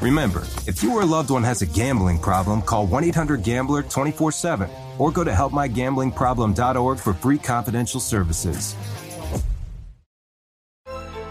Remember, if you or a loved one has a gambling problem, call 1 800 Gambler 24 7 or go to helpmygamblingproblem.org for free confidential services.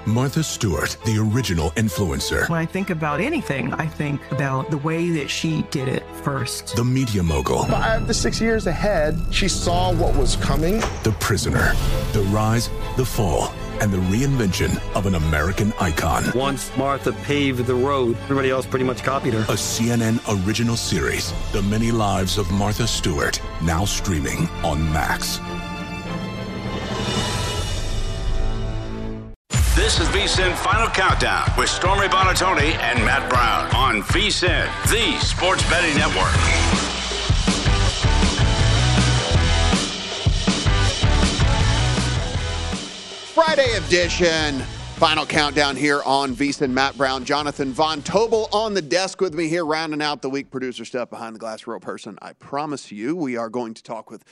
Martha Stewart, the original influencer. When I think about anything, I think about the way that she did it first. The media mogul. Five to six years ahead, she saw what was coming. The prisoner. The rise, the fall, and the reinvention of an American icon. Once Martha paved the road, everybody else pretty much copied her. A CNN original series, The Many Lives of Martha Stewart, now streaming on Max. This is VSIN Final Countdown with Stormy Buonantony and Matt Brown on VSIN, the Sports Betting Network. Friday edition. Final countdown here on VSIN. Matt Brown, Jonathan Von Tobel on the desk with me here, rounding out the week. Producer stuff behind the glass, real person. I promise you, we are going to talk with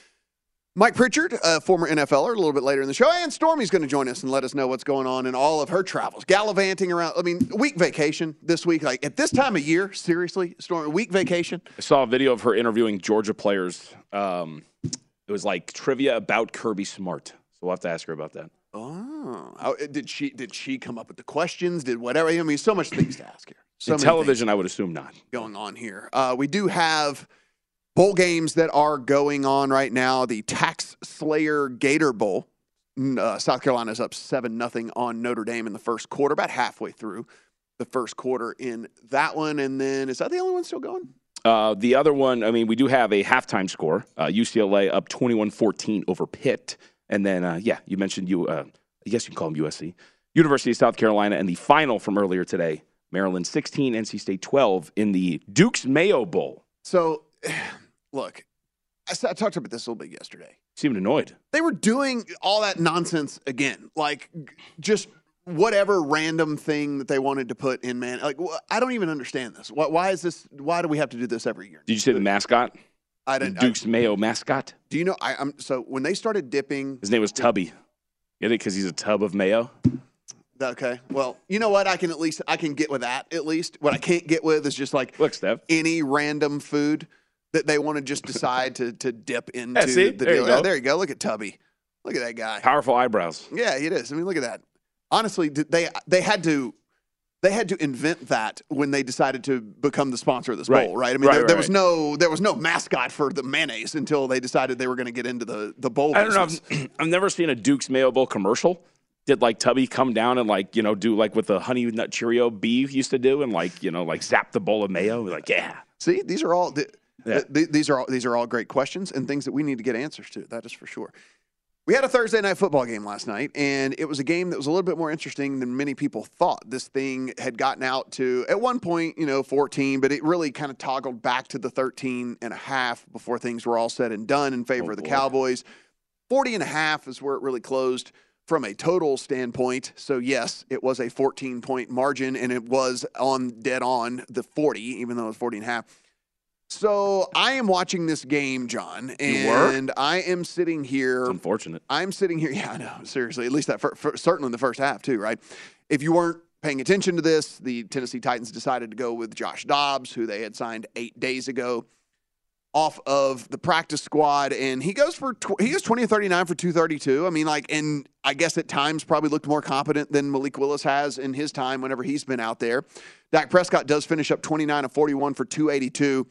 Mike Pritchard, a former NFLer, a little bit later in the show, and Stormy's going to join us and let us know what's going on in all of her travels, gallivanting around. I mean, week vacation this week. Like at this time of year, seriously, Stormy, week vacation. I saw a video of her interviewing Georgia players. Um, it was like trivia about Kirby Smart. So we'll have to ask her about that. Oh, did she did she come up with the questions? Did whatever? I mean, so much things to ask here. So television, I would assume not. going on here. Uh, we do have bowl games that are going on right now. The Tax Slayer Gator Bowl. Uh, South Carolina's up seven nothing on Notre Dame in the first quarter, about halfway through the first quarter in that one. And then is that the only one still going? Uh, the other one, I mean, we do have a halftime score. Uh, UCLA up 21 14 over Pitt. And then, uh, yeah, you mentioned you, uh, I guess you can call them USC. University of South Carolina, and the final from earlier today Maryland 16, NC State 12 in the Duke's Mayo Bowl. So, look, I talked about this a little bit yesterday. Seemed annoyed. they were doing all that nonsense again, like just whatever random thing that they wanted to put in. Man, like I don't even understand this. Why, why is this? Why do we have to do this every year? Did you say the mascot? I The didn't. I- Duke's Mayo mascot? do you know? I, I'm so when they started dipping. His name was Tubby. Get it? Because he's a tub of mayo. Okay, well, you know what? I can at least I can get with that. At least what I can't get with is just like Look, Steph. any random food that they want to just decide to to dip into. see? the There you deal. go. Yeah, there you go. Look at Tubby. Look at that guy. Powerful eyebrows. Yeah, he it is. I mean, look at that. Honestly, they they had to they had to invent that when they decided to become the sponsor of this Right. bowl, right? I mean, Right, there, right, was no there was no mascot for the mayonnaise until they decided they were going to get into the the bowl. I don't know. I've, I've never seen a Duke's Mayo Bowl commercial. Did like Tubby come down and like you know do like what the Honey Nut Cheerio bee used to do and like you know like zap the bowl of mayo? Like yeah, See, these are all th- Yeah. th- these are all these are all great questions and things that we need to get answers to. That is for sure. We had a Thursday night football game last night, and it was a game that was a little bit more interesting than many people thought. This thing had gotten out to, at one point, you know, 14, but it really kind of toggled back to the 13 and a half before things were all said and done in favor Oh, of the boy. Cowboys. 40 and a half is where it really closed from a total standpoint. So, yes, it was a 14 point margin, and it was on dead on the 40, even though it was 40 and a half. So I am watching this game, John, You were? and I am sitting here. It's unfortunate. I'm sitting here. Yeah, I know. Seriously, at least that fir- fir- certainly in the first half too, right? If you weren't paying attention to this, the Tennessee Titans decided to go with Josh Dobbs, who they had signed eight days ago, off of the practice squad, and he goes for tw- he goes 20 or 39 for 232. I mean, like, and I guess at times probably looked more competent than Malik Willis has in his time whenever he's been out there. Dak Prescott does finish up 29 of 41 for 282, two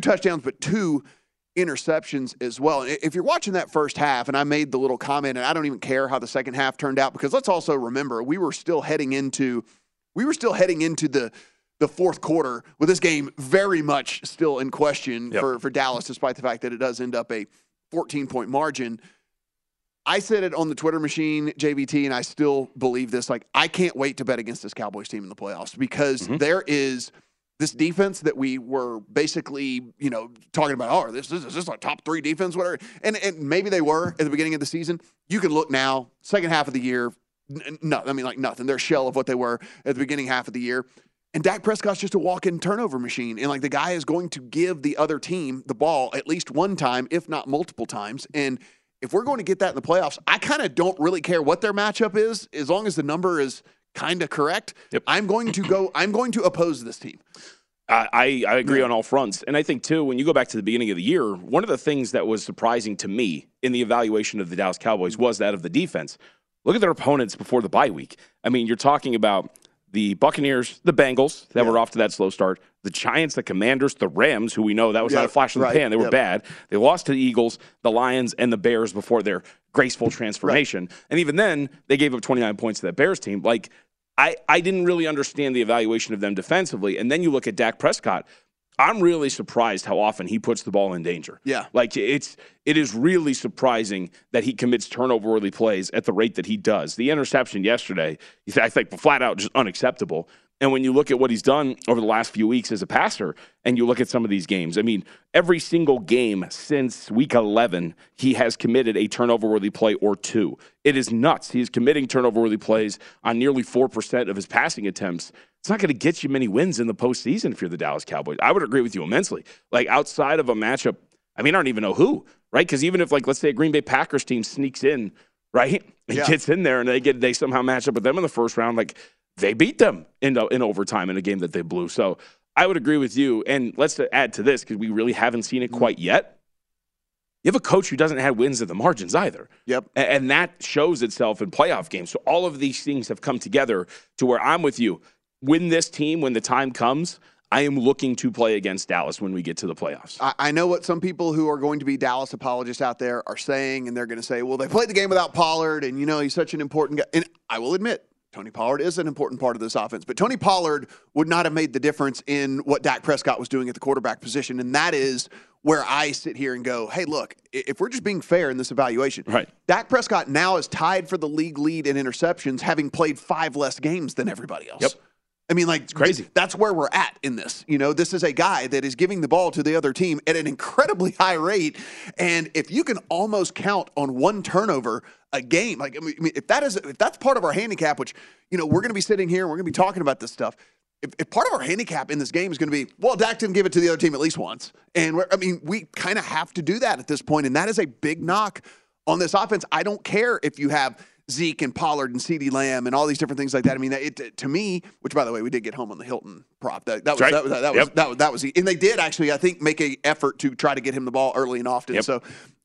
touchdowns, but two interceptions as well. And If you're watching that first half, and I made the little comment, and I don't even care how the second half turned out because let's also remember we were still heading into we were still heading into the the fourth quarter with this game very much still in question Yep. for for Dallas, despite the fact that it does end up a 14 point margin. I said it on the Twitter machine, JVT, and I still believe this. Like, I can't wait to bet against this Cowboys team in the playoffs because mm-hmm. there is this defense that we were basically, you know, talking about. Oh, this, this is this our top three defense, whatever. And and maybe they were at the beginning of the season. You can look now, second half of the year. n- No, I mean like nothing. They're a shell of what they were at the beginning half of the year. And Dak Prescott's just a walk-in turnover machine. And like the guy is going to give the other team the ball at least one time, if not multiple times. And if we're going to get that in the playoffs, I kind of don't really care what their matchup is, as long as the number is kind of correct. I'm going to go. I'm going to oppose this team. I, I agree on all fronts. And I think, too, when you go back to the beginning of the year, one of the things that was surprising to me in the evaluation of the Dallas Cowboys was that of the defense. Look at their opponents before the bye week. I mean, you're talking about the Buccaneers, the Bengals that were off to that slow start, the Giants, the Commanders, the Rams, who we know that was not a flash in right, the pan. They were yep. bad. They lost to the Eagles, the Lions, and the Bears before their graceful transformation. And even then, they gave up 29 points to that Bears team. Like, I, I didn't really understand the evaluation of them defensively. And then you look at Dak Prescott. I'm really surprised how often he puts the ball in danger. Yeah. Like it's it is really surprising that he commits turnover worthy plays at the rate that he does. The interception yesterday, I think flat out just unacceptable. And when you look at what he's done over the last few weeks as a passer, and you look at some of these games, I mean, every single game since week 11, he has committed a turnover worthy play or two. It is nuts. He is committing turnover worthy plays on nearly 4% of his passing attempts. It's not going to get you many wins in the postseason if you're the Dallas Cowboys. I would agree with you immensely. Like outside of a matchup, I mean, I don't even know who, right? Because even if, like, let's say a Green Bay Packers team sneaks in, right? He Yeah. gets in there and they get they somehow match up with them in the first round. Like they beat them in in overtime in a game that they blew. So I would agree with you. And let's add to this because we really haven't seen it mm-hmm. quite yet. You have a coach who doesn't have wins at the margins either. Yep. And that shows itself in playoff games. So all of these things have come together to where I'm with you. Win this team when the time comes. I am looking to play against Dallas when we get to the playoffs. I, I know what some people who are going to be Dallas apologists out there are saying, and they're going to say, well, they played the game without Pollard, and you know, he's such an important guy. And I will admit, Tony Pollard is an important part of this offense, but Tony Pollard would not have made the difference in what Dak Prescott was doing at the quarterback position. And that is where I sit here and go, hey, look, if we're just being fair in this evaluation, Right. Dak Prescott now is tied for the league lead in interceptions, having played five less games than everybody else. Yep. I mean, like, it's crazy. That's where we're at in this. You know, this is a guy that is giving the ball to the other team at an incredibly high rate. And if you can almost count on one turnover a game, like, I mean, if that is, if that's part of our handicap, which, you know, we're going to be sitting here and we're going to be talking about this stuff. If, if part of our handicap in this game is going to be, well, Dak didn't give it to the other team at least once. And we're, I mean, we kind of have to do that at this point, And that is a big knock on this offense. I don't care if you have Zeke and Pollard and CeeDee Lamb and all these different things like that. I mean, it to me, which by the way, we did get home on the Hilton prop. That, that was right. that was that was, Yep. that was that was and they did actually, I think, make a effort to try to get him the ball early and often. Yep. So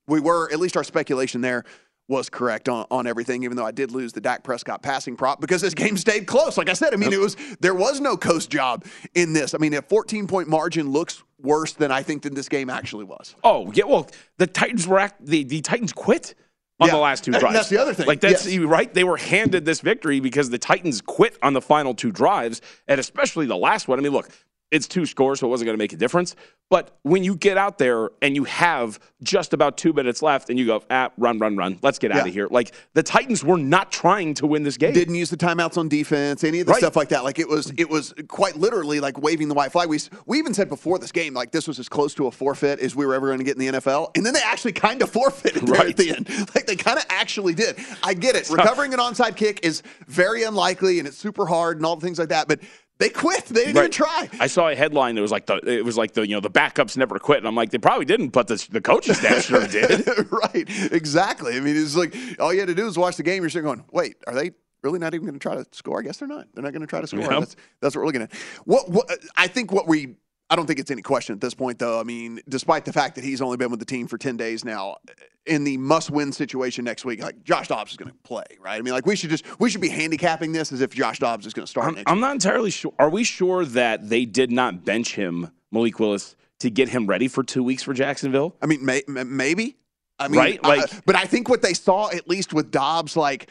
we were at least our speculation there was correct on, on everything, even though I did lose the Dak Prescott passing prop because this game stayed close. Like I said, I mean, it was there was no coast job in this. I mean, a 14 point margin looks worse than I think than this game actually was. Oh, yeah. Well, the Titans were act, the, the Titans quit on Yeah. the last two And drives. that's the other thing. Like that's Yes. right. They were handed this victory because the Titans quit on the final two drives, and especially the last one. I mean, look, it's two scores, so it wasn't going to make a difference. But when you get out there and you have just about two minutes left, and you go, ah, run, run, run, let's get out Yeah. of here. Like the Titans were not trying to win this game. didn't use the timeouts on defense, any of the Right. stuff like that. Like it was, it was quite literally like waving the white flag. We we even said before this game, like this was as close to a forfeit as we were ever going to get in the NFL, and then they actually kind of forfeited Right. at the end. Like they kind of actually did. I get it. Recovering an onside kick is very unlikely, and it's super hard, and all the things like that, but. They quit. They didn't Right. even try. I saw a headline that was like the it was like the you know the backups never quit, and I'm like they probably didn't, but the the coaching staff sure did. right. Exactly. I mean, it's like all you had to do was watch the game. You're sitting going, wait, are they really not even going to try to score? I guess they're not. They're not going to try to score. Yeah. That's that's what we're looking at. What, what I think what we I don't think it's any question at this point, though. I mean, despite the fact that he's only been with the team for ten days now, in the must-win situation next week, like Josh Dobbs is going to play, right? I mean, like we should just we should be handicapping this as if Josh Dobbs is going to start. I'm, next I'm not entirely sure. Are we sure that they did not bench him, Malik Willis, to get him ready for two weeks for Jacksonville? I mean, may, maybe. I mean, Right, like- I- but I think what they saw, at least with Dobbs, like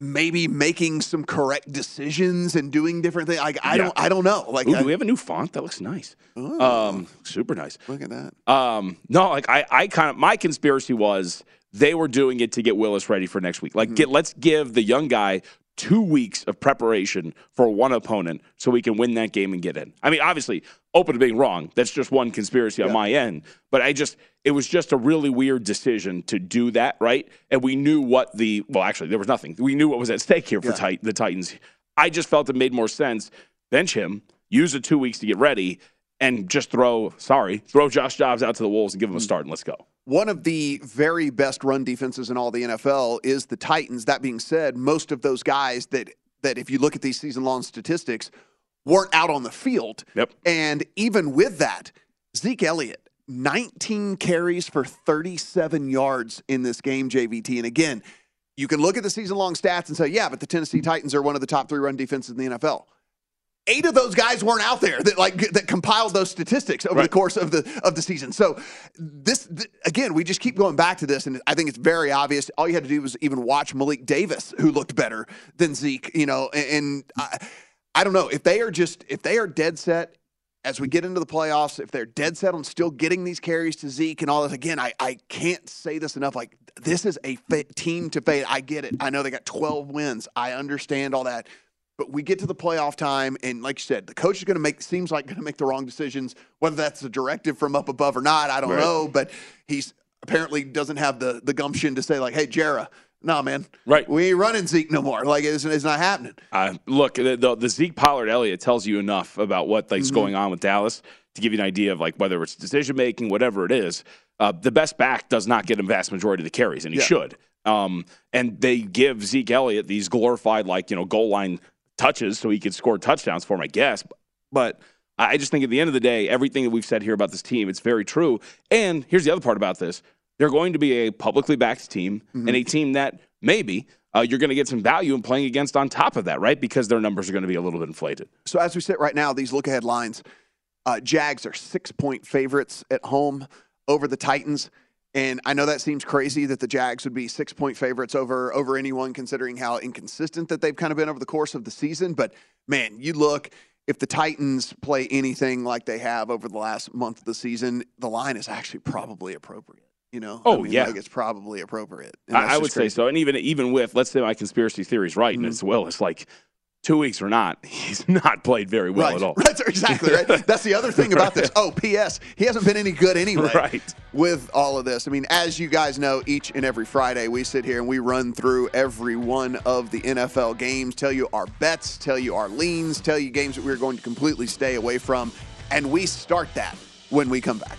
maybe making some correct decisions and doing different things. Like I Yeah. don't, I don't know. Like Ooh, I- do we have a new font? That looks nice. Ooh. Um, super nice. look at that. Um, no, like I, I kind of my conspiracy was they were doing it to get Willis ready for next week. Mm-hmm. Like, get let's give the young guy two weeks of preparation for one opponent so we can win that game and get in. I mean, obviously, open to being wrong. That's just one conspiracy on my end. But I just it was just a really weird decision to do that, right? And we knew what the well, actually, there was nothing. We knew what was at stake here for Yeah. Tit- the Titans. I just felt it made more sense. Bench him, use the two weeks to get ready, and just throw sorry, throw Josh Dobbs out to the wolves and give him a hmm. start and let's go. One of the very best run defenses in all the NFL is the Titans. That being said, most of those guys that that if you look at these season long statistics weren't out on the field. Yep. And even with that, Zeke Elliott, 19 carries for 37 yards in this game, JVT. And again, you can look at the season long stats and say, yeah, but the Tennessee Titans are one of the top three run defenses in the NFL. Eight of those guys weren't out there that like that compiled those statistics over the course of the of the season. So this th- again, we just keep going back to this, and I think it's very obvious. All you had to do was even watch Malik Davis, who looked better than Zeke. You know, and, and I, I don't know if they are just if they are dead set as we get into the playoffs, if they're dead set on still getting these carries to Zeke and all this, again, I, I can't say this enough. Like, this is a team to fade. I get it. I know they got 12 wins. I understand all that. But we get to the playoff time, and like you said, the coach is going to make, seems like going to make the wrong decisions, whether that's a directive from up above or not. I don't Right. know. But he's apparently doesn't have the, the gumption to say, like, hey, Jarrah, nah, man. Right. We ain't running Zeke no more. Like, it's, it's not happening. Uh, look, the, the, the Zeke Pollard Elliott tells you enough about what like's Mhm. going on with Dallas to give you an idea of like whether it's decision making, whatever it is. Uh, the best back does not get a vast majority of the carries, and he Yeah. should. Um, and they give Zeke Elliott these glorified like you know goal line touches so he could score touchdowns for him, I guess. But I just think at the end of the day, everything that we've said here about this team, it's very true. And here's the other part about this: they're going to be a publicly backed team and a team that maybe uh, you're going to get some value in playing against on top of that, right? Because their numbers are going to be a little bit inflated. So as we sit right now, these look ahead lines, uh, Jags are six point favorites at home over the Titans. And I know that seems crazy that the Jags would be six point favorites over over anyone, considering how inconsistent that they've kind of been over the course of the season. But man, you look if the Titans play anything like they have over the last month of the season, the line is actually probably appropriate. You know? Oh, I mean, yeah. like it's probably appropriate. I, I would say so. And even even with let's say my conspiracy theory is right, and mm-hmm. it's well, it's like two weeks or not, he's not played very well right. at all. Right, exactly. Right. That's the other thing about this. Oh, P.S. He hasn't been any good anyway. Right. With all of this, I mean, as you guys know, each and every Friday we sit here and we run through every one of the NFL games, tell you our bets, tell you our leans, tell you games that we're going to completely stay away from, and we start that when we come back.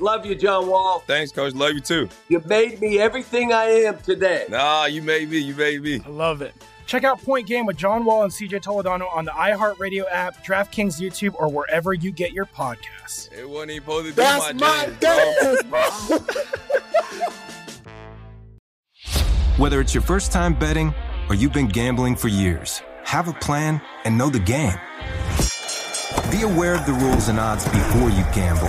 Love you, John Wall. Thanks, Coach. Love you too. You made me everything I am today. Nah, you made me. You made me. I love it. Check out Point Game with John Wall and CJ Toledano on the iHeartRadio app, DraftKings YouTube, or wherever you get your podcasts. It wasn't even supposed to be That's my, my dance, bro. Whether it's your first time betting or you've been gambling for years, have a plan and know the game. Be aware of the rules and odds before you gamble.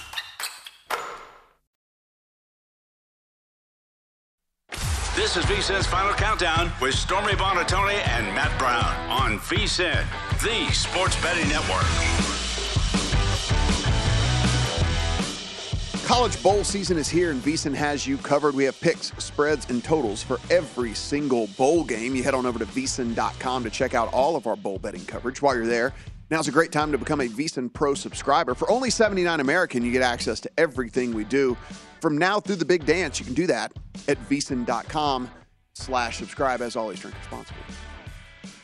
This is VSIN's Final Countdown with Stormy Buonantony and Matt Brown on VSIN, the sports betting network. College bowl season is here, and VSIN has you covered. We have picks, spreads, and totals for every single bowl game. You head on over to VSIN.com to check out all of our bowl betting coverage. While you're there, now's a great time to become a VSIN Pro subscriber. For only 79 American, you get access to everything we do. From now through the big dance, you can do that at VSIN.com slash subscribe. As always, drink responsibly.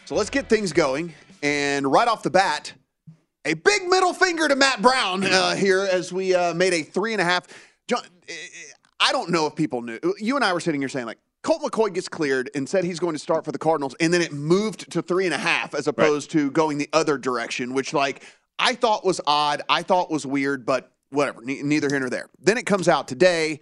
So let's get things going. And right off the bat, a big middle finger to Matt Brown uh, here as we uh, made a three and a half. John, I don't know if people knew. You and I were sitting here saying, like, Colt McCoy gets cleared and said he's going to start for the Cardinals, and then it moved to three and a half as opposed right. to going the other direction, which, like, I thought was odd. I thought was weird, but whatever, neither here nor there. Then it comes out today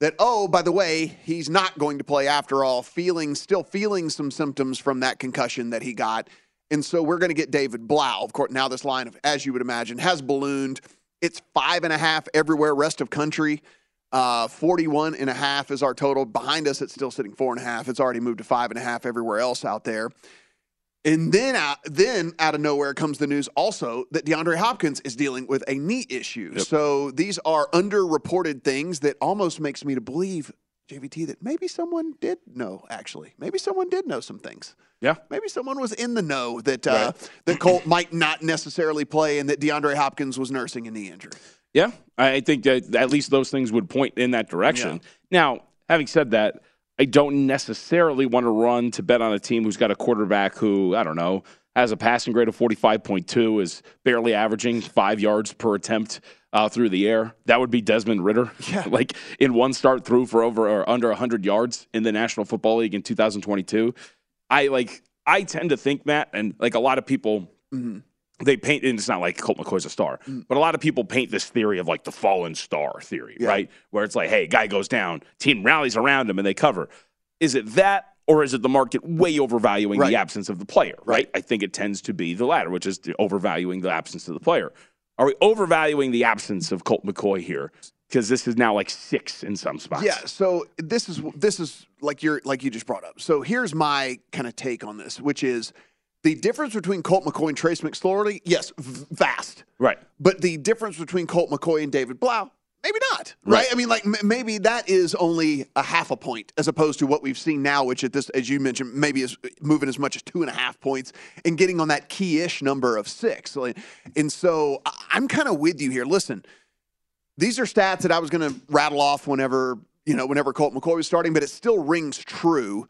that, oh, by the way, he's not going to play after all, feeling, still feeling some symptoms from that concussion that he got. And so we're going to get David Blough. Of course, now this line, of, as you would imagine, has ballooned. It's five and a half everywhere, rest of country. Uh, 41 and a half is our total. Behind us, it's still sitting four and a half. It's already moved to five and a half everywhere else out there. And then, out, then out of nowhere comes the news also that DeAndre Hopkins is dealing with a knee issue. Yep. So these are underreported things that almost makes me to believe JVT that maybe someone did know. Actually, maybe someone did know some things. Yeah, maybe someone was in the know that uh, right. that Colt might not necessarily play, and that DeAndre Hopkins was nursing a knee injury. Yeah, I think that at least those things would point in that direction. Yeah. Now, having said that, I don't necessarily want to run to bet on a team who's got a quarterback who I don't know has a passing grade of 45.2, is barely averaging five yards per attempt uh, through the air. That would be Desmond Ridder. Yeah. like in one start through for over or under 100 yards in the National Football League in 2022. I like, I tend to think, Matt, and like a lot of people. Mm-hmm. They paint, and it's not like Colt McCoy's a star, mm. but a lot of people paint this theory of like the fallen star theory, yeah. right? Where it's like, hey, guy goes down, team rallies around him, and they cover. Is it that or is it the market way overvaluing right. the absence of the player, right? right? I think it tends to be the latter, which is the overvaluing the absence of the player. Are we overvaluing the absence of Colt McCoy here? Because this is now like six in some spots. Yeah, so this is this is like you're like you just brought up. So here's my kind of take on this, which is the difference between Colt McCoy and Trace McSorley. Yes, vast. Right. But the difference between Colt McCoy and David Blough, maybe not. Right. Right. I mean, like m- maybe that is only a half a point as opposed to what we've seen now, which at this, as you mentioned, maybe is moving as much as two and a half points and getting on that key-ish number of six. And so I'm kind of with you here. Listen, these are stats that I was going to rattle off whenever you know whenever Colt McCoy was starting, but it still rings true.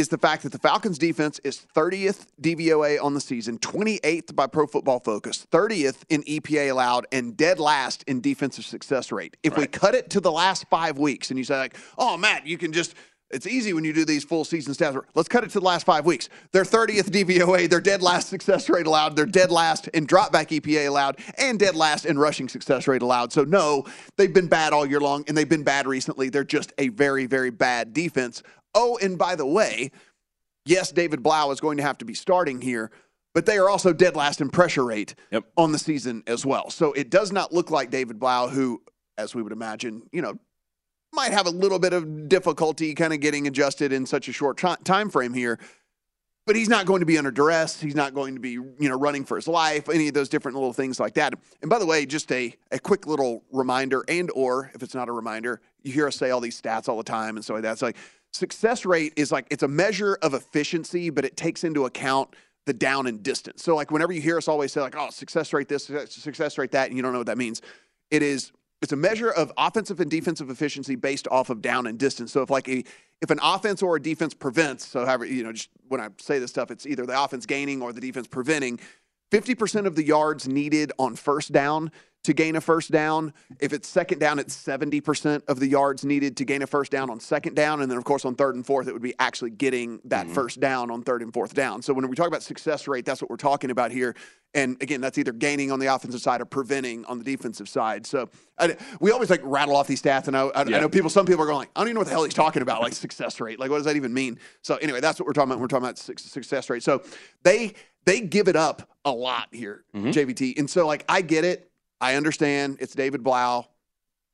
Is the fact that the Falcons defense is 30th DVOA on the season, 28th by Pro Football Focus, 30th in EPA allowed, and dead last in defensive success rate. If we cut it to the last five weeks, and you say like, "Oh, Matt, you can just." It's easy when you do these full season stats. Let's cut it to the last five weeks. They're 30th DVOA. They're dead last success rate allowed. They're dead last in dropback EPA allowed and dead last in rushing success rate allowed. So, no, they've been bad all year long and they've been bad recently. They're just a very, very bad defense. Oh, and by the way, yes, David Blough is going to have to be starting here, but they are also dead last in pressure rate on the season as well. So it does not look like David Blough, who, as we would imagine, you know, might have a little bit of difficulty kind of getting adjusted in such a short ti- time frame here. But he's not going to be under duress. He's not going to be, you know, running for his life. Any of those different little things like that. And by the way, just a, a quick little reminder, and or if it's not a reminder, you hear us say all these stats all the time and so like that. It's like success rate is like it's a measure of efficiency, but it takes into account the down and distance. So like whenever you hear us always say like, oh, success rate this, success rate that, and you don't know what that means, it is it's a measure of offensive and defensive efficiency based off of down and distance. So if like a if an offense or a defense prevents, so however you know, just when I say this stuff, it's either the offense gaining or the defense preventing. 50% of the yards needed on first down to gain a first down. If it's second down, it's 70% of the yards needed to gain a first down on second down. And then, of course, on third and fourth, it would be actually getting that mm-hmm. first down on third and fourth down. So when we talk about success rate, that's what we're talking about here. And again, that's either gaining on the offensive side or preventing on the defensive side. So I, we always like rattle off these stats, and I, I, I know people. Some people are going, like, I don't even know what the hell he's talking about, like success rate. Like, what does that even mean? So anyway, that's what we're talking about. We're talking about suc- success rate. So they they give it up a lot here, mm-hmm. JVT. And so like I get it. I understand it's David Blough.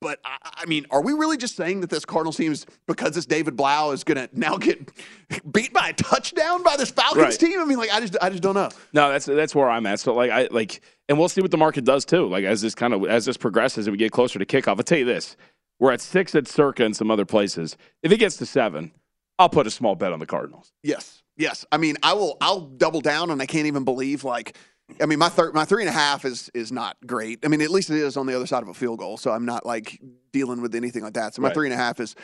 But I, I mean, are we really just saying that this Cardinals team is because it's David Blough is going to now get beat by a touchdown by this Falcons Right. team? I mean, like I just I just don't know. No, that's that's where I'm at. So like I like, and we'll see what the market does too. Like as this kind of as this progresses and we get closer to kickoff. I'll tell you this: we're at six at Circa and some other places. If it gets to seven, I'll put a small bet on the Cardinals. Yes, yes. I mean, I will. I'll double down, and I can't even believe like. I mean, my third, my three and a half is is not great. I mean, at least it is on the other side of a field goal, so I'm not like dealing with anything like that. So my Right. three and a half is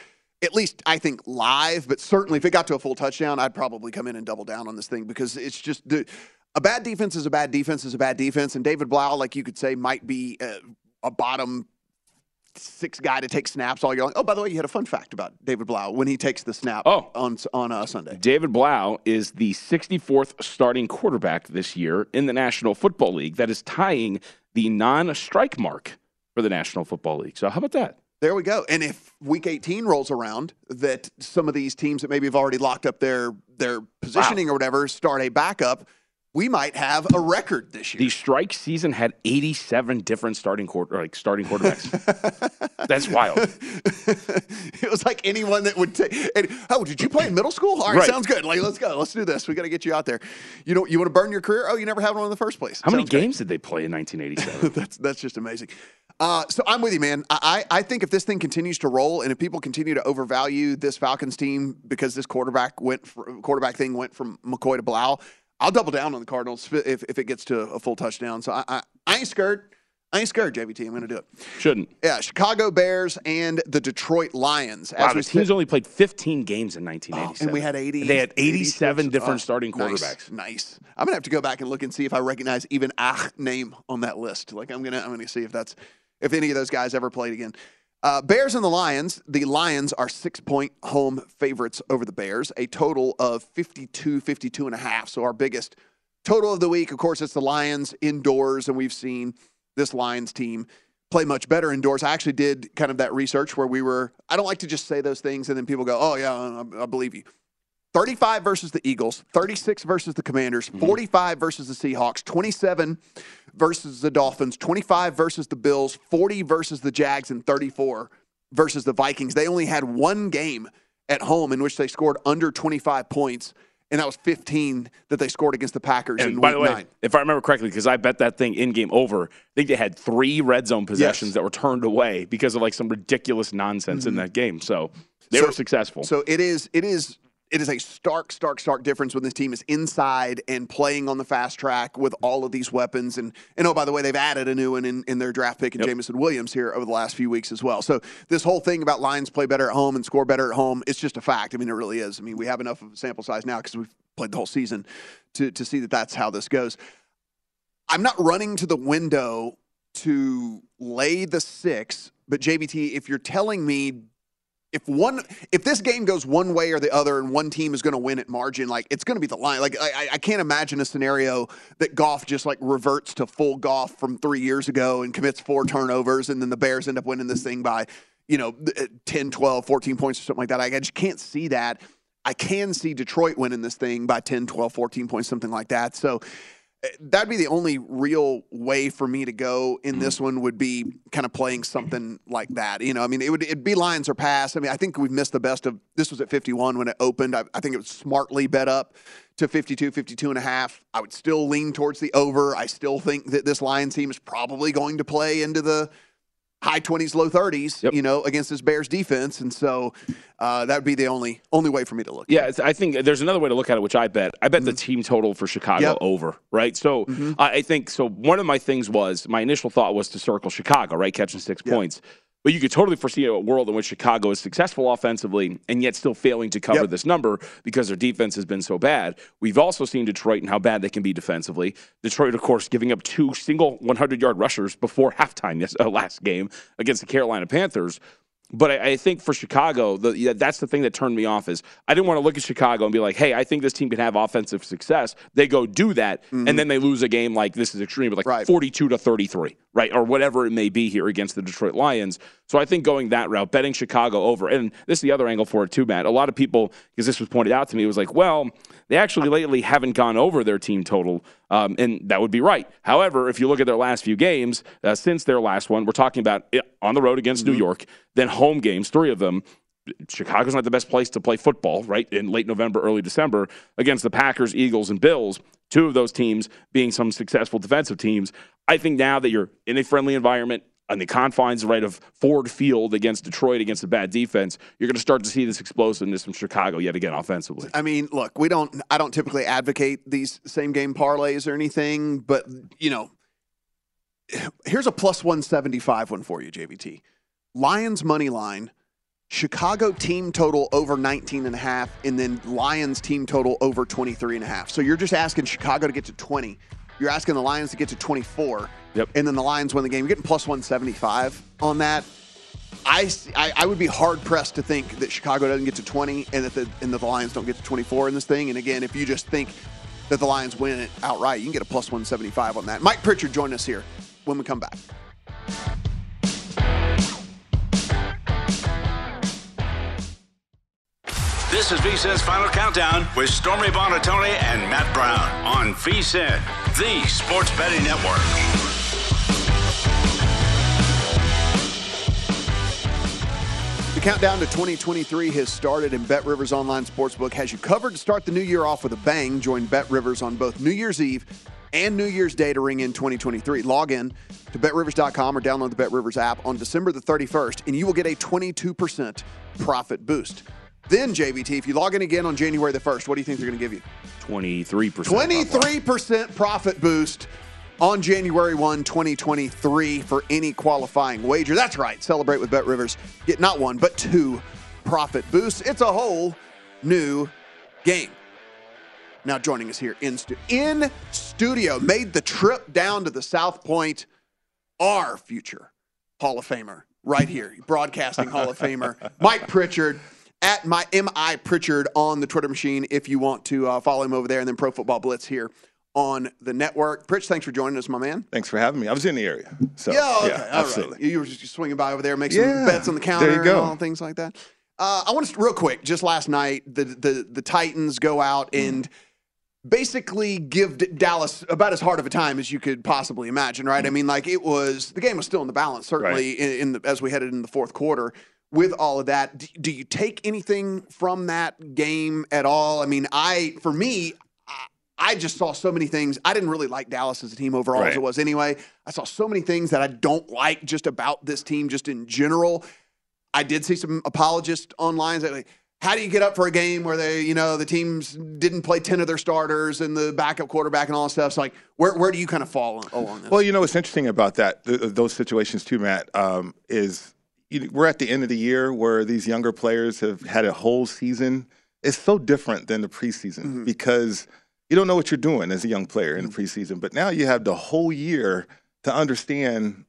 at least I think live, but certainly if it got to a full touchdown, I'd probably come in and double down on this thing because it's just the a bad defense is a bad defense is a bad defense, and David Blough, like you could say, might be a, a bottom six guy to take snaps all year long. Oh, by the way, you had a fun fact about David Blough when he takes the snap Oh. on on uh, Sunday. David Blough is the 64th starting quarterback this year in the National Football League. That is tying the non-strike mark for the National Football League. So how about that? There we go. And if week 18 rolls around, that some of these teams that maybe have already locked up their their positioning or whatever start a backup, we might have a record this year. The strike season had 87 different starting quarter like starting quarterbacks. That's wild. it was like anyone that would take. Oh, did you play in middle school? All right, Right. sounds good. Like, let's go. Let's do this. We got to get you out there. You know, you want to burn your career? Oh, you never had one in the first place. How many Sounds great. games did they play in 1987? that's that's just amazing. Uh, so I'm with you, man. I, I I think if this thing continues to roll and if people continue to overvalue this Falcons team because this quarterback went for, quarterback thing went from McCoy to Blough, I'll double down on the Cardinals if, if it gets to a full touchdown. So I, I, I ain't scared. I ain't scared, JVT. I'm going to do it. Shouldn't. Yeah, Chicago Bears and the Detroit Lions. Wow, the teams only played 15 games in 1987. and we had 80. They had 87 86. different Oh, starting nice, quarterbacks. Nice. I'm gonna have to go back and look and see if I recognize even ah name on that list. Like I'm gonna I'm gonna see if that's if any of those guys ever played again. Uh, Bears and the Lions. The Lions are six point home favorites over the Bears, a total of 52, 52 and a half. So our biggest total of the week. Of course, it's the Lions indoors, and we've seen this Lions team play much better indoors. I actually did kind of that research where we were. I don't like to just say those things and then people go, "Oh yeah, I, I believe you." 35 versus the Eagles, 36 versus the Commanders, 45 versus the Seahawks, 27 versus the Dolphins, 25 versus the Bills, 40 versus the Jags, and 34 versus the Vikings. They only had one game at home in which they scored under 25 points, and that was 15 that they scored against the Packers And in by the way, nine. if I remember correctly, because I bet that thing in game over, I think they had three red zone possessions Yes. that were turned away because of like some ridiculous nonsense in Mhm. that game. So they So- were successful. So it is it is it is a stark, stark, stark difference when this team is inside and playing on the fast track with all of these weapons. And and oh, by the way, they've added a new one in, in their draft pick in Jameson Williams here over the last few weeks as well. So this whole thing about Lions play better at home and score better at home, it's just a fact. I mean, it really is. I mean, we have enough of a sample size now because we've played the whole season to to see that that's how this goes. I'm not running to the window to lay the six, but JVT, if you're telling me if one if this game goes one way or the other and one team is going to win at margin like it's going to be the line like I, I can't imagine a scenario that Goff just like reverts to full Goff from three years ago and commits four turnovers and then the bears end up winning this thing by you know uh, 10 12 14 points or something like that. I just can't see that. I can see detroit winning this thing by 10 12 14 points something like that. So that'd be the only real way for me to go in mm. this one would be kind of playing something like that. You know, I mean, it would it'd be Lions or pass. I mean, I think we've missed the best of this was at 51 when it opened. I, I think it was smartly bet up to 52, 52 and a half. I would still lean towards the over. I still think that this Lions team is probably going to play into the high 20s, low 30s, you know, against this Bears defense. And so uh, that would be the only only way for me to look. Yeah, I think there's another way to look at it, which I bet. I bet the team total for Chicago Yep. over, right? So I I think so. One of my things was my initial thought was to circle Chicago, right, catching six points. But you could totally foresee a world in which Chicago is successful offensively and yet still failing to cover Yep. this number because their defense has been so bad. We've also seen Detroit and how bad they can be defensively. Detroit, of course, giving up two single 100 yard rushers before halftime yes, uh, last game against the Carolina Panthers. But I, I think for Chicago, the, yeah, that's the thing that turned me off is I didn't want to look at Chicago and be like, "Hey, I think this team can have offensive success." They go do that, and then they lose a game like this is extreme, but like forty-two to thirty-three, right, or whatever it may be here against the Detroit Lions. So I think going that route, betting Chicago over, and this is the other angle for it too, Matt. A lot of people, because this was pointed out to me, was like, well, they actually lately haven't gone over their team total, um, and that would be right. However, if you look at their last few games uh, since their last one, we're talking about on the road against New York, then home games, three of them. Chicago's not the best place to play football, right? In late November, early December against the Packers, Eagles, and Bills, two of those teams being some successful defensive teams. I think now that you're in a friendly environment on the confines, right, of Ford Field against Detroit against a bad defense, you're going to start to see this explosiveness from Chicago yet again offensively. I mean, look, we don't. I don't typically advocate these same game parlays or anything, but you know, here's a plus one seventy five one for you, JVT. Lions money line, Chicago team total over 19 and a half, and then Lions team total over 23 and a half. So you're just asking Chicago to get to 20. You're asking the Lions to get to 24. Yep. And then the Lions win the game. You're getting plus 175 on that. I, I, I would be hard pressed to think that Chicago doesn't get to 20 and that the and that the Lions don't get to 24 in this thing. And again, if you just think that the Lions win it outright, you can get a plus 175 on that. Mike Pritchard join us here when we come back. This is VSIN's Final Countdown with Stormy Buonantony and Matt Brown on VSIN, the Sports Betting Network. The countdown to 2023 has started, and Bet Rivers Online Sportsbook has you covered to start the new year off with a bang. Join Bet Rivers on both New Year's Eve and New Year's Day to ring in 2023. Log in to betrivers.com or download the Bet Rivers app on December the 31st, and you will get a 22% profit boost. Then, JVT, if you log in again on January the 1st, what do you think they're going to give you? 23%. 23% profit boost on January 1, 2023 for any qualifying wager. That's right. Celebrate with Bet Rivers. Get not one, but two profit boosts. It's a whole new game. Now joining us here in, stu- in studio, made the trip down to the South Point, our future Hall of Famer, right here, broadcasting Hall of Famer, Mike Pritchard at my mi Pritchard on the Twitter machine. If you want to uh, follow him over there, and then Pro Football Blitz here on the network. Pritch, thanks for joining us, my man. Thanks for having me. I was in the area. So, yeah, okay, yeah, absolutely. right. You were just swinging by over there, make some Yeah, bets on the there counter, you go. and all things like that. Uh, I want to real quick. Just last night, the the the Titans go out Mm. and basically give D- Dallas about as hard of a time as you could possibly imagine, right? I mean, like it was the game was still in the balance, certainly in, in the, as we headed in the fourth quarter. With all of that, do you take anything from that game at all? I mean, I for me, I, I just saw so many things. I didn't really like Dallas as a team overall as it was anyway. I saw so many things that I don't like just about this team, just in general. I did see some apologists online that like, how do you get up for a game where they, you know, the teams didn't play 10 of their starters and the backup quarterback and all that stuff? So like where, where do you kind of fall along this? Well, you know what's interesting about that, th- those situations too, Matt, um, is we're at the end of the year where these younger players have had a whole season. It's so different than the preseason mm-hmm. because you don't know what you're doing as a young player in the mm-hmm. preseason. But now you have the whole year to understand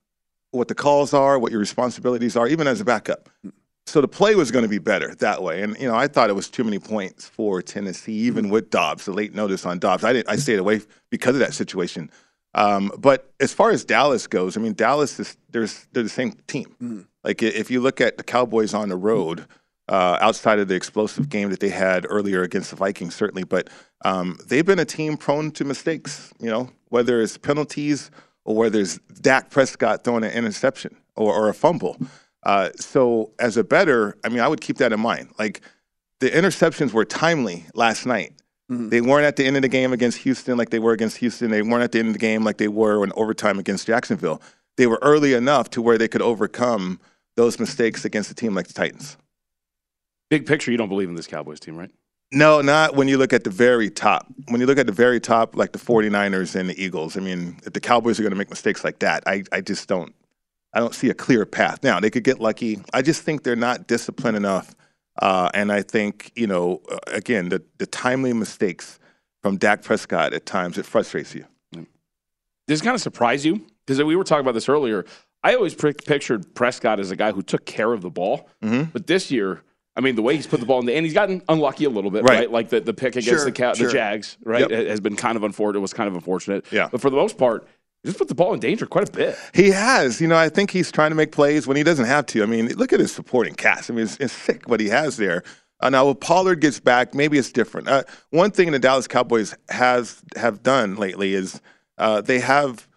what the calls are, what your responsibilities are, even as a backup. Mm-hmm. So the play was going to be better that way. And you know, I thought it was too many points for Tennessee, even with Dobbs, the late notice on Dobbs. I didn't. I stayed away because of that situation. Um, but as far as Dallas goes, I mean, Dallas is there's they're the same team. Like if you look at the Cowboys on the road, uh, outside of the explosive game that they had earlier against the Vikings, certainly, but um, they've been a team prone to mistakes. You know, whether it's penalties or whether it's Dak Prescott throwing an interception or, or a fumble. Uh, so as a better, I mean, I would keep that in mind. Like the interceptions were timely last night. They weren't at the end of the game against Houston like they were against Houston. They weren't at the end of the game like they were in overtime against Jacksonville. They were early enough to where they could overcome those mistakes against a team like the Titans. Big picture, you don't believe in this Cowboys team, right? No, not when you look at the very top. When you look at the very top, like the 49ers and the Eagles, I mean, if the Cowboys are going to make mistakes like that, I, I just don't. I don't see a clear path. Now, they could get lucky. I just think they're not disciplined enough. Uh, and I think, you know, uh, again, the, the timely mistakes from Dak Prescott at times, it frustrates you. Does this kind of surprise you? Because we were talking about this earlier. I always pictured Prescott as a guy who took care of the ball. Mm-hmm. But this year, I mean, the way he's put the ball in the and he's gotten unlucky a little bit, right? Right. Like the, the pick against Sure, the Cow- sure. the Jags, right? Yep. Has been kind of unfortunate. Was kind of unfortunate. Yeah. But for the most part, he just put the ball in danger quite a bit. He has. You know, I think he's trying to make plays when he doesn't have to. I mean, look at his supporting cast. I mean, it's, it's sick what he has there. Uh, now, when Pollard gets back, maybe it's different. Uh, one thing the Dallas Cowboys has have done lately is uh, they have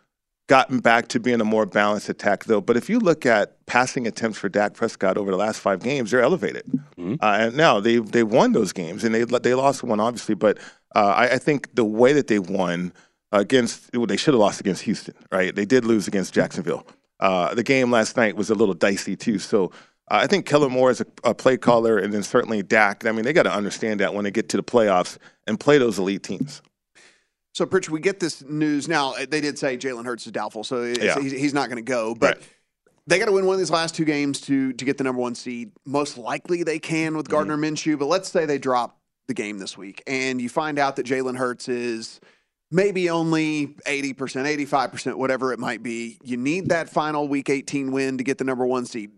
gotten back to being a more balanced attack, though. But if you look at passing attempts for Dak Prescott over the last five games, they're elevated. Uh, and now they they won those games, and they they lost one obviously, but uh, I, I think the way that they won against well, they should have lost against Houston, right? They did lose against Jacksonville. Uh, the game last night was a little dicey too, so. Uh, I think Kellen Moore is a, a play caller, and then certainly Dak. I mean, they got to understand that when they get to the playoffs and play those elite teams. So, Pritch, we get this news now. uh, They did say Jalen Hurts is doubtful, so Yeah. he's, he's not going to go. But they got to win one of these last two games to to get the number one seed. Most likely they can with Gardner Minshew. But let's say they drop the game this week, and you find out that Jalen Hurts is maybe only 80%, 85%, whatever it might be. You need that final week 18 win to get the number one seed.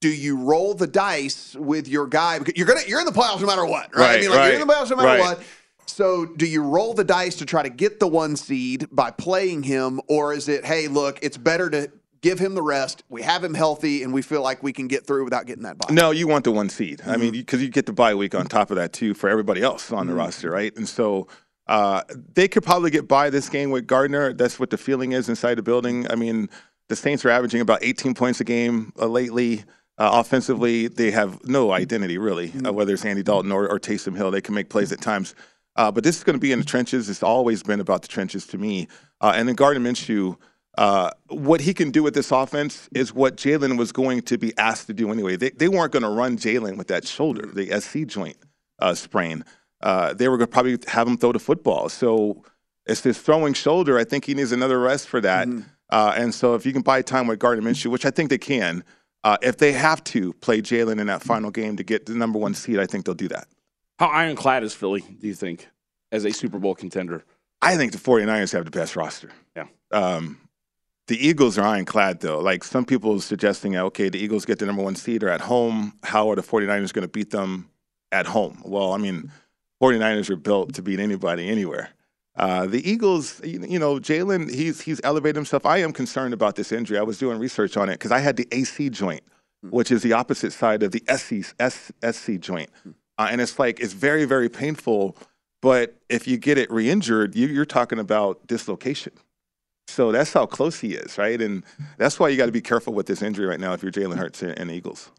Do you roll the dice with your guy? Because you're gonna you're in the playoffs no matter what, right? I mean, like you're in the playoffs no matter right. what. So, do you roll the dice to try to get the one seed by playing him, or is it, hey, look, it's better to give him the rest. We have him healthy, and we feel like we can get through without getting that bye. No, you want the one seed. I mean, because you get the bye week on top of that too for everybody else on the roster, right? And so uh, they could probably get by this game with Gardner. That's what the feeling is inside the building. I mean, the Saints are averaging about 18 points a game uh, lately. Uh, offensively, they have no identity really, uh, whether it's Andy Dalton or, or Taysom Hill. They can make plays at times. Uh, but this is going to be in the trenches. It's always been about the trenches to me. Uh, and then Gardner Minshew, uh, what he can do with this offense is what Jalen was going to be asked to do anyway. They, they weren't going to run Jalen with that shoulder, the SC joint uh, sprain. Uh, they were going to probably have him throw the football. So it's this throwing shoulder. I think he needs another rest for that. Uh, and so if you can buy time with Gardner Minshew, which I think they can, uh, if they have to play Jalen in that final game to get the number one seed, I think they'll do that. How ironclad is Philly, do you think, as a Super Bowl contender? I think the 49ers have the best roster. Yeah. Um, the Eagles are ironclad, though. Like some people suggesting, okay, the Eagles get the number one seed or at home. How are the 49ers going to beat them at home? Well, I mean, 49ers are built to beat anybody anywhere. Uh, the Eagles, you, know, Jalen, he's he's elevated himself. I am concerned about this injury. I was doing research on it because I had the AC joint, which is the opposite side of the SC, SC joint, uh, and it's like it's very very painful. But if you get it re-injured, you, you're talking about dislocation. So that's how close he is, right? And that's why you got to be careful with this injury right now if you're Jalen Hurts and Eagles.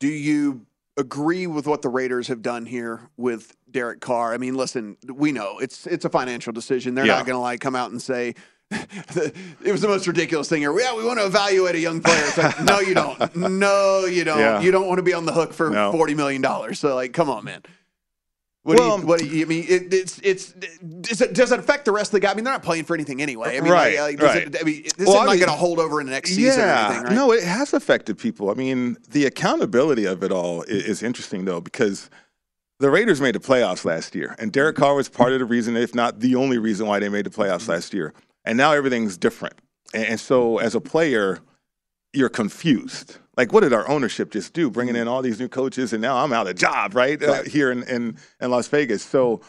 Do you agree with what the Raiders have done here with Derek Carr? I mean, listen, we know it's it's a financial decision. They're Yeah. not going to like come out and say it was the most ridiculous thing here. Yeah, we want to evaluate a young player. It's like, no, you don't. No, you don't. Yeah. You don't want to be on the hook for No. forty million dollars. So, like, come on, man. What Well, do you? What do you? I mean, it, it's it's. Does it, does it affect the rest of the guy? I mean, they're not playing for anything anyway. I mean, Right, Like, like, right. It, I mean, this Well, is I not mean- going to hold over in the next season or anything, right? No, it has affected people. I mean, the accountability of it all is, is interesting though, because the Raiders made the playoffs last year, and Derek Carr was part of the reason, if not the only reason, why they made the playoffs Mm-hmm. last year. And now everything's different, and, and so as a player, you're confused. Like, what did our ownership just do, bringing in all these new coaches, and now I'm out of job, right, Uh, here in, in in Las Vegas. So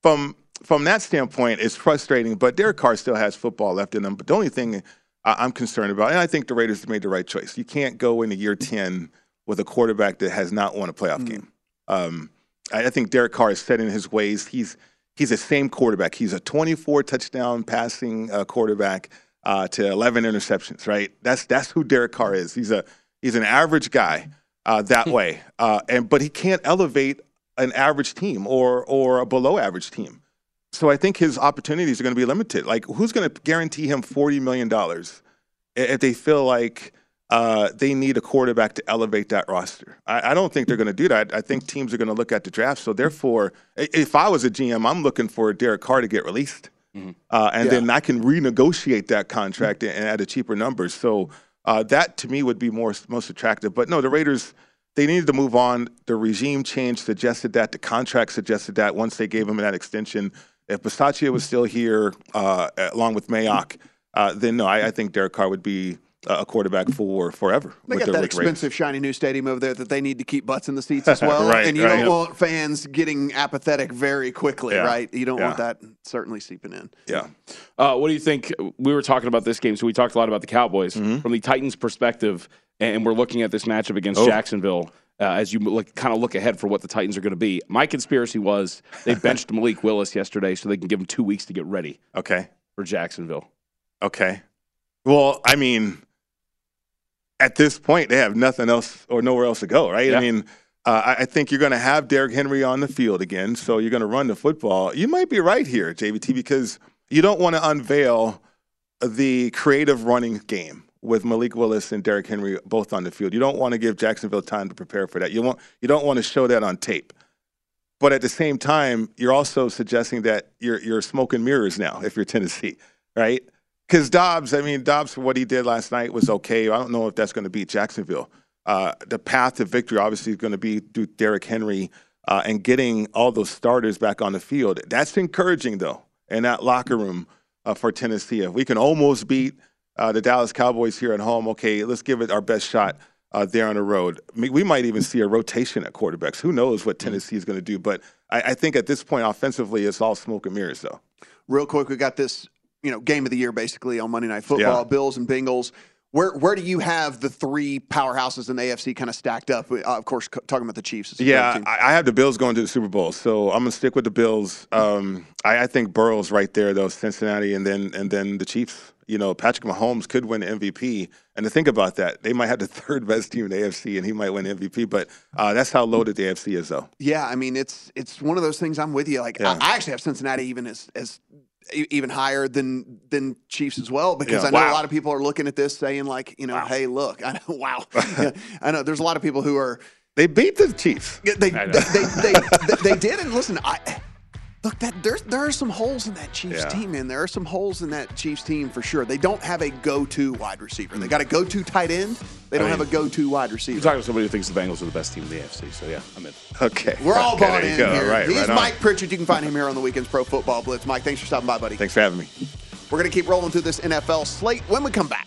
from from that standpoint, it's frustrating. But Derek Carr still has football left in him. But the only thing I- I'm concerned about, and I think the Raiders made the right choice. You can't go into year ten with a quarterback that has not won a playoff game. Um, I I think Derek Carr is set in his ways. He's he's the same quarterback. He's a 24 touchdown passing uh, quarterback uh, to 11 interceptions. Right. That's that's who Derek Carr is. He's a he's an average guy uh, that way. Uh, and but he can't elevate an average team or or a below average team. So I think his opportunities are going to be limited. Like who's going to guarantee him 40 million dollars if they feel like uh, they need a quarterback to elevate that roster. I, I don't think they're going to do that. I think teams are going to look at the draft. So therefore, if I was a GM, I'm looking for Derek Carr to get released, uh, and then I can renegotiate that contract and at a cheaper number. So uh, that to me would be more most attractive. But no, the Raiders they needed to move on. The regime change suggested that. The contract suggested that. Once they gave him that extension, if Bisaccia was still here uh, along with Mayock, uh, then no, I, I think Derek Carr would be a a quarterback for forever. They got that with the Raiders. expensive, shiny new stadium over there that they need to keep butts in the seats as well. Right, and you right. don't want fans getting apathetic very quickly, Yeah, right? You don't want that certainly seeping in. Yeah. Uh, what do you think? We were talking about this game, so we talked a lot about the Cowboys Mm-hmm. from the Titans' perspective, and we're looking at this matchup against Oh. Jacksonville. Uh, as you look, kind of look ahead for what the Titans are going to be, my conspiracy was they benched Malik Willis yesterday so they can give him two weeks to get ready. Okay. For Jacksonville. Okay. Well, I mean, at this point, they have nothing else or nowhere else to go, right? Yeah. I mean, uh, I- think you're going to have Derrick Henry on the field again, so you're going to run the football. You might be right here, JVT, because you don't want to unveil the creative running game with Malik Willis and Derrick Henry both on the field. You don't want to give Jacksonville time to prepare for that. You want you don't want to show that on tape. But at the same time, you're also suggesting that you're you're smoke and mirrors now if you're Tennessee, right? Because Dobbs, I mean, Dobbs, for what he did last night was okay. I don't know if that's going to beat Jacksonville. Uh, the path to victory obviously is going to be through Derrick Henry uh, and getting all those starters back on the field. That's encouraging, though, in that locker room uh, for Tennessee. If we can almost beat uh, the Dallas Cowboys here at home, okay, let's give it our best shot uh, there on the road. I mean, we might even see a rotation at quarterbacks. Who knows what Tennessee is going to do? But I, I think at this point, offensively, it's all smoke and mirrors, though. Real quick, we got this, you know, game of the year basically on Monday Night Football, Yeah. Bills and Bengals. Where where do you have the three powerhouses in the AFC kind of stacked up? Uh, of course, c- talking about the Chiefs. Yeah. I, I have the Bills going to the Super Bowl, so I'm gonna stick with the Bills. Um, I, I think Burrow's right there, though. Cincinnati, and then and then the Chiefs. You know, Patrick Mahomes could win MVP, and to think about that, they might have the third best team in the AFC, and he might win MVP. But uh, that's how loaded the AFC is, though. Yeah, I mean it's it's one of those things. I'm with you. Like Yeah. I, I actually have Cincinnati even as as even higher than than Chiefs as well because Yeah. I know a lot of people are looking at this saying like you know hey look I know wow. Yeah, I know there's a lot of people who are they beat the Chiefs. They they, they, they, they did and listen I look that there's there are some holes in that Chiefs Yeah. team man there are some holes in that Chiefs team for sure they don't have a go to wide receiver they got a go to tight end they don't I mean, have a go to wide receiver You're talking to somebody who thinks the Bengals are the best team in the AFC, so yeah, I'm in. Okay, We're all Okay, bought in go. here. Right, He's right. Mike Pritchard. You can find him here on the Weekends Pro Football Blitz. Mike, thanks for stopping by, buddy. Thanks for having me. We're going to keep rolling through this NFL slate when we come back.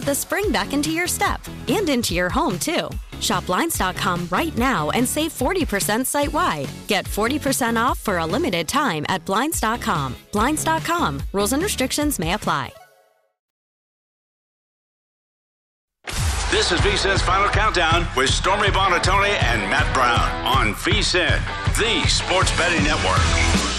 the spring back into your step and into your home, too. Shop Blinds.com right now and save 40% site wide. Get 40% off for a limited time at Blinds.com. Blinds.com. Rules and restrictions may apply. This is VSIN's Final Countdown with Stormy Buonantony and Matt Brown on VSIN, the sports betting network.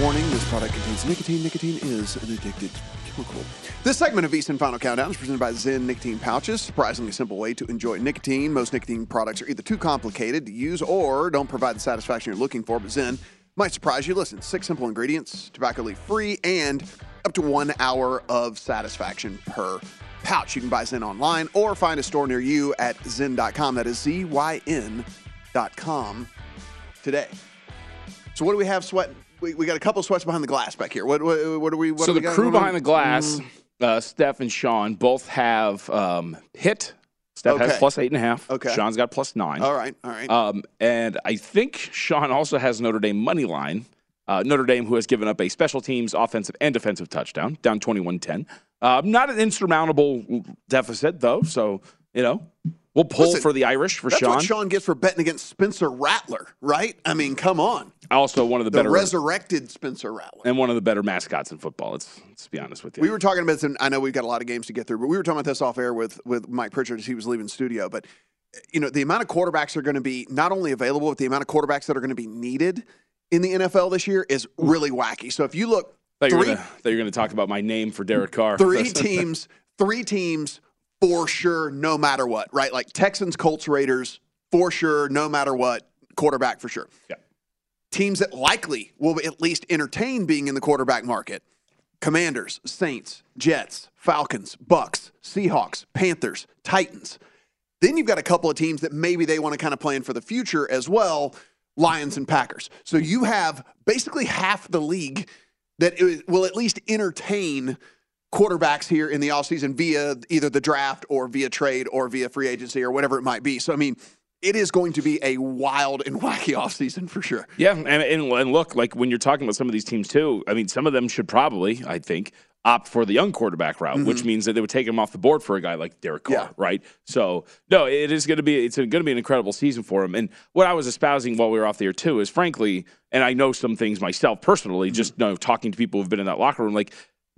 Warning, this product contains nicotine. Nicotine is an addictive chemical. This segment of VSIN Final Countdown is presented by ZYN Nicotine Pouches. Surprisingly simple way to enjoy nicotine. Most nicotine products are either too complicated to use or don't provide the satisfaction you're looking for, but ZYN might surprise you. Listen, six simple ingredients, tobacco leaf free, and up to one hour of satisfaction per pouch. You can buy ZYN online or find a store near you at zyn.com. That is Z Y N.com today. So, what do we have sweating? We, we got a couple sweats behind the glass back here. What, what, what are we? What so we the got crew going on? behind the glass, Mm. uh, Steph and Sean, both have um, hit. Steph Okay. has plus eight and a half. Okay. Sean's got plus nine. All right, all right. Um, and I think Sean also has Notre Dame money line. Uh, Notre Dame, who has given up a special teams offensive and defensive touchdown, down 21 10. Uh, not an insurmountable deficit, though. So, you know, we'll pull Listen, for the Irish for That's Sean. what Sean gets for betting against Spencer Rattler, right? I mean, come on. Also, one of the, The better resurrected Spencer Rattler. and one of the better mascots in football. Let's, let's be honest with you. We were talking about this, and I know we've got a lot of games to get through, but we were talking about this off air with with Mike Pritchard as he was leaving studio. But you know, the amount of quarterbacks are going to be not only available, but the amount of quarterbacks that are going to be needed in the NFL this year is really wacky. So if you look, thought you were three gonna- thought you were going to talk about my name for Derek Carr. three teams three teams for sure, no matter what, right? Like Texans, Colts, Raiders, for sure, no matter what, quarterback for sure. Yeah. Teams that likely will at least entertain being in the quarterback market. Commanders, Saints, Jets, Falcons, Bucks, Seahawks, Panthers, Titans. Then you've got a couple of teams that maybe they want to kind of plan for the future as well, Lions and Packers. So you have basically half the league that will at least entertain quarterbacks here in the offseason via either the draft or via trade or via free agency or whatever it might be. So I mean, it is going to be a wild and wacky offseason for sure. Yeah, and, and and look, like when you're talking about some of these teams too, I mean, some of them should probably, I think, opt for the young quarterback route, Mm-hmm. which means that they would take him off the board for a guy like Derek Carr, right? So no, it is going to be it's going to be an incredible season for him. And what I was espousing while we were off the air too is, frankly, and I know some things myself personally, Mm-hmm. just you know, talking to people who've been in that locker room, like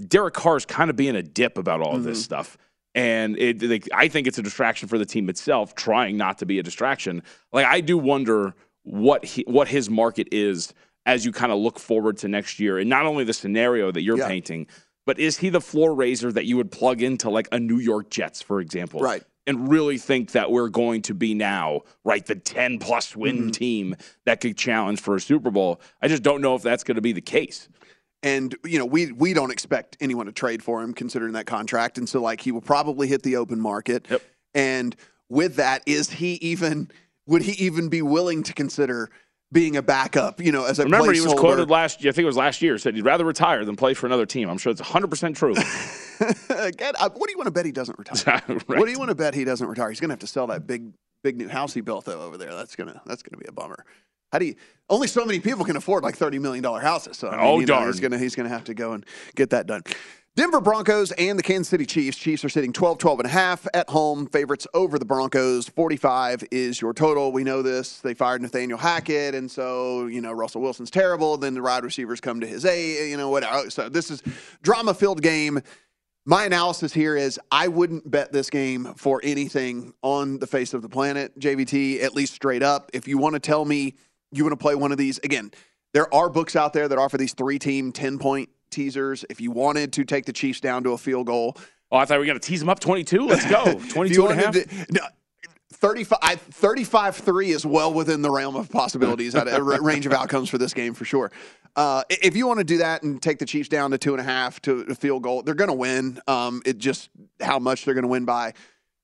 Derek Carr is kind of being a dip about all of this Mm-hmm. stuff. And it, like, I think it's a distraction for the team itself, trying not to be a distraction. Like I do wonder what he, what his market is as you kind of look forward to next year, and not only the scenario that you're Yeah. painting, but is he the floor raiser that you would plug into like a New York Jets, for example, Right. And really think that we're going to be now, right, the 10 plus win Mm-hmm. team that could challenge for a Super Bowl. I just don't know if that's going to be the case. And you know, we we don't expect anyone to trade for him considering that contract, and so like he will probably hit the open market. Yep. And with that, is he even would he even be willing to consider being a backup? You know, as a Remember, he was quoted last year, I think it was last year, said he'd rather retire than play for another team. I'm sure it's 100% true. Again, what do you want to bet he doesn't retire? What do you want to bet he doesn't retire? He's going to have to sell that big, big new house he built though over there. That's gonna that's gonna be a bummer. How do you? Only so many people can afford like thirty million dollar houses. So I oh, mean, Oh, know, he's gonna he's gonna have to go and get that done. Denver Broncos and the Kansas City Chiefs. Chiefs are sitting 12, 12 and a half at home. Favorites over the Broncos. 45 is your total. We know this. They fired Nathaniel Hackett, and so, you know, Russell Wilson's terrible. Then the wide receivers come to his aid, you know, whatever. So this is drama filled game. My analysis here is I wouldn't bet this game for anything on the face of the planet, JVT, at least straight up. If you want to tell me you want to play one of these, again, there are books out there that offer these three team 10 point teasers. If you wanted to take the Chiefs down to a field goal, Oh, I thought we were going to tease them up 22. Let's go. 22 and a half. To, no, 35, 35 3 is well within the realm of possibilities at a range of outcomes for this game for sure uh, if you want to do that and take the chiefs down to two and a half to a field goal they're going to win um, it just how much they're going to win by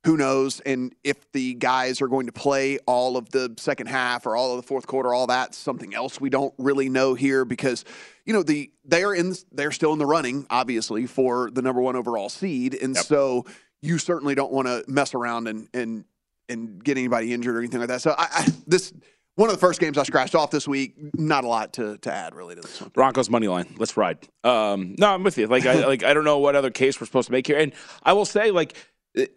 who knows and if the guys are going to play all of the second half or all of the fourth quarter all that something else we don't really know here because you know the they're in they're still in the running obviously for the number one overall seed and so you certainly don't want to mess around and and and get anybody injured or anything like that so I, I this one of the first games I scratched off this week. Not a lot to, to add really to this one. Broncos money line. Let's ride. Um, no, I'm with you. Like, I, like I don't know what other case we're supposed to make here. And I will say, like,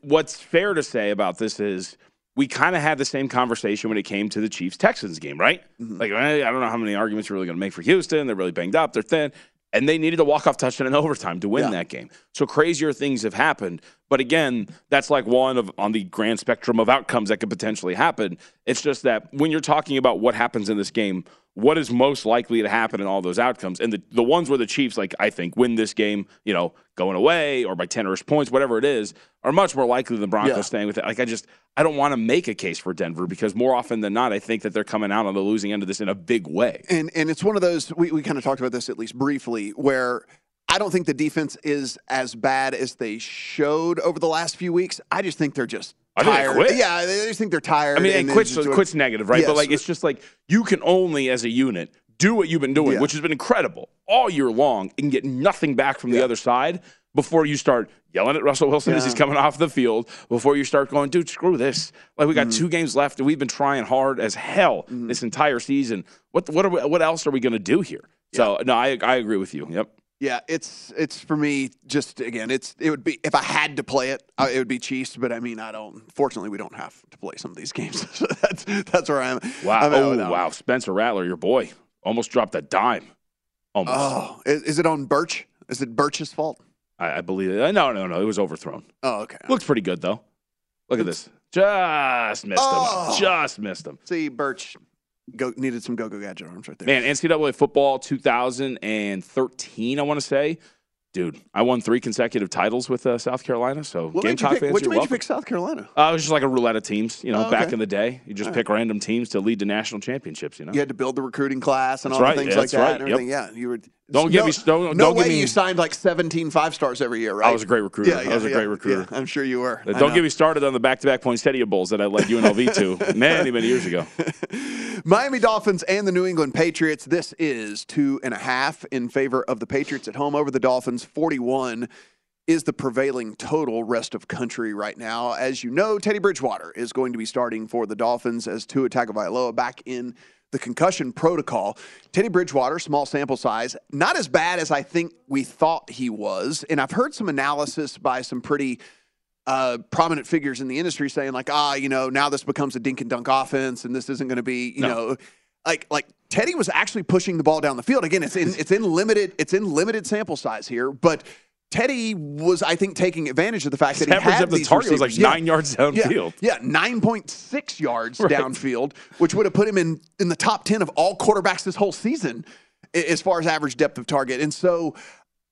what's fair to say about this is we kind of had the same conversation when it came to the Chiefs Texans game, right? Mm-hmm. Like, I don't know how many arguments you're really going to make for Houston. They're really banged up. They're thin. And they needed a walk-off touchdown in overtime to win Yeah. that game. So crazier things have happened. But again, that's like one of on the grand spectrum of outcomes that could potentially happen. It's just that when you're talking about what happens in this game, what is most likely to happen in all those outcomes, and the, the ones where the Chiefs, like I think, win this game, you know, going away or by ten or points, whatever it is, are much more likely than the Broncos Yeah. staying with it. Like I just, I don't want to make a case for Denver because more often than not, I think that they're coming out on the losing end of this in a big way. And and it's one of those we, we kind of talked about this at least briefly where I don't think the defense is as bad as they showed over the last few weeks. I just think they're just I think they tired. quit. Yeah, I just think they're tired. I mean, and and quits, quits negative, right? But like, it's just like you can only, as a unit, do what you've been doing, Yeah. which has been incredible all year long, and get nothing back from the other side before you start yelling at Russell Wilson as he's coming off the field. Before you start going, dude, screw this. Like we got Mm-hmm. two games left, and we've been trying hard as hell this entire season. What what are we, what else are we going to do here? So no, I I agree with you. Yep. Yeah, it's it's for me. Just again, it's it would be if I had to play it, uh, it would be Chiefs. But I mean, I don't. Fortunately, we don't have to play some of these games. so that's that's where I am. Wow. I'm oh with that one. wow. Spencer Rattler, your boy, almost dropped a dime. Almost. Oh, is, is it on Birch? Is it Birch's fault? I, I believe it. No, no, no. It was overthrown. Oh, okay. Looks pretty good though. Look at this. Just missed Oh. him. Just missed him. See, Birch go, needed some go-go gadget arms right there. Man, NCAA football 2013, I want to say. Dude, I won three consecutive titles with uh, South Carolina. So What made you pick, fans, what made you pick South Carolina? Uh, it was just like a roulette of teams, you know, Oh, back in the day. You just All pick random teams to lead to national championships, you know? You had to build the recruiting class and That's all right. the things Yeah, like that right. and everything. Yep. Yeah, you were. Don't no, get me- don't- no don't way get me- you signed like 17 five stars every year, right? I was a great recruiter. Yeah, I was a yeah, great recruiter. yeah, I'm sure you were. Don't get me started on the back-to-back Poinsettia Bowls that I led UNLV to many, many years ago. Miami Dolphins and the New England Patriots. This is two and a half in favor of the Patriots at home over the Dolphins. 41 is the prevailing total rest of country right now. As you know, Teddy Bridgewater is going to be starting for the Dolphins as Tua Tagovailoa back in the concussion protocol. Teddy Bridgewater, small sample size, not as bad as I think we thought he was. And I've heard some analysis by some pretty uh, prominent figures in the industry saying like, ah, you know, now this becomes a dink and dunk offense, and this isn't going to be, you No. know, like like Teddy was actually pushing the ball down the field. Again, it's in it's in limited it's in limited sample size here, but. Teddy was, I think, taking advantage of the fact that he Average had of the these target was like. Yeah. nine yards downfield. Yeah, nine point six yards Right. downfield, which would have put him in in the top ten of all quarterbacks this whole season, as far as average depth of target. And so,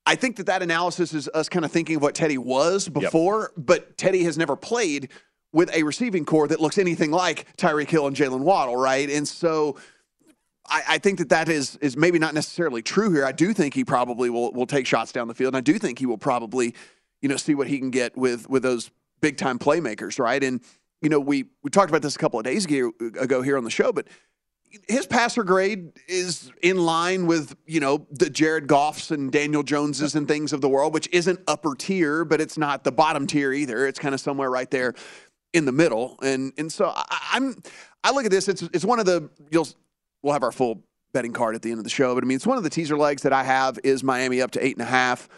I think that that analysis is us kind of thinking of what Teddy was before, but Teddy has never played with a receiving corps that looks anything like Tyreek Hill and Jalen Waddle, right? And so. I, I think that that is is maybe not necessarily true here. I do think he probably will will take shots down the field, and I do think he will probably, you know, see what he can get with with those big time playmakers, right? And you know, we we talked about this a couple of days ago, here on the show, but his passer grade is in line with you know the Jared Goffs and Daniel Joneses and things of the world, which isn't upper tier, but it's not the bottom tier either. It's kind of somewhere right there in the middle. And and so I, I'm I look at this. It's it's one of the you'll we'll have our full betting card at the end of the show, but I mean it's one of the teaser legs that I have is Miami up to eight and a half.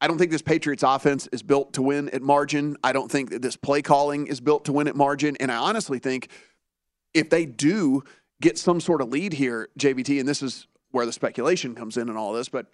I don't think this Patriots offense is built to win at margin. I don't think that this play calling is built to win at margin. And I honestly think if they do get some sort of lead here, JVT, and this is where the speculation comes in and all this, but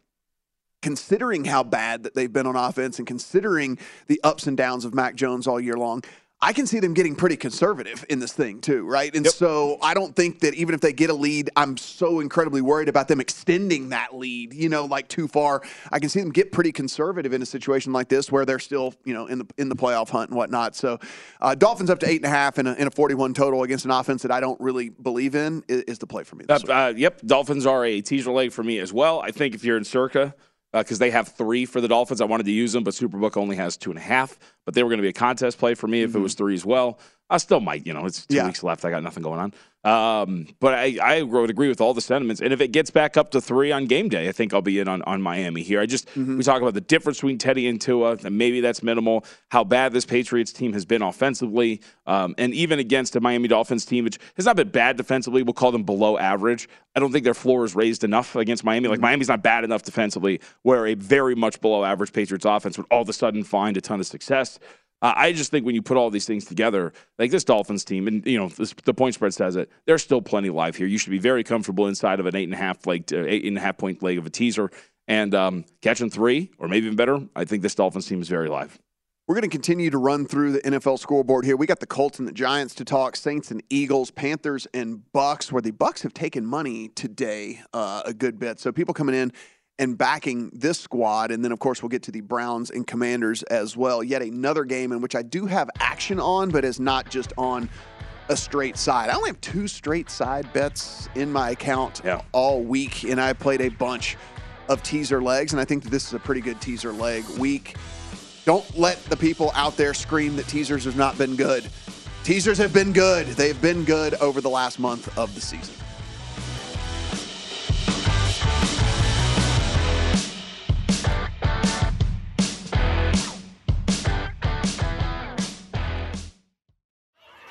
considering how bad that they've been on offense and considering the ups and downs of Mac Jones all year long, I can see them getting pretty conservative in this thing too, right? And so I don't think that even if they get a lead, I'm so incredibly worried about them extending that lead, you know, like too far. I can see them get pretty conservative in a situation like this where they're still, you know, in the in the playoff hunt and whatnot. So uh, Dolphins up to eight and a half in a, in a 41 total against an offense that I don't really believe in is, is the play for me. Uh, uh, yep, Dolphins are a teaser leg for me as well. I think if you're in Circa, Uh, because they have three for the Dolphins, I wanted to use them, but Superbook only has two and a half. But they were going to be a contest play for me if it mm-hmm. was three as well. I still might, you know, it's two Yeah. weeks left. I got nothing going on. Um, but I, I would agree with all the sentiments. And if it gets back up to three on game day, I think I'll be in on, on Miami here. I just, we talk about the difference between Teddy and Tua, and maybe that's minimal, how bad this Patriots team has been offensively, um, and even against a Miami Dolphins team, which has not been bad defensively. We'll call them below average. I don't think their floor is raised enough against Miami. Like, Miami's not bad enough defensively, where a very much below average Patriots offense would all of a sudden find a ton of success. Uh, I just think when you put all these things together, like this Dolphins team, and you know this, the point spread says it, there's still plenty live here. You should be very comfortable inside of an eight and a half leg, uh, eight and a half point leg of a teaser, and um, catching three or maybe even better. I think this Dolphins team is very live. We're going to continue to run through the NFL scoreboard here. We got the Colts and the Giants to talk, Saints and Eagles, Panthers and Bucks, where the Bucks have taken money today uh, a good bit. So people coming in and backing this squad, and then of course we'll get to the Browns and Commanders as well. Yet another game in which I do have action on, but is not just on a straight side. I only have two straight side bets in my account all week, and I played a bunch of teaser legs, and I think that this is a pretty good teaser leg week. Don't let the people out there scream that teasers have not been good. Teasers have been good. They've been good over the last month of the season.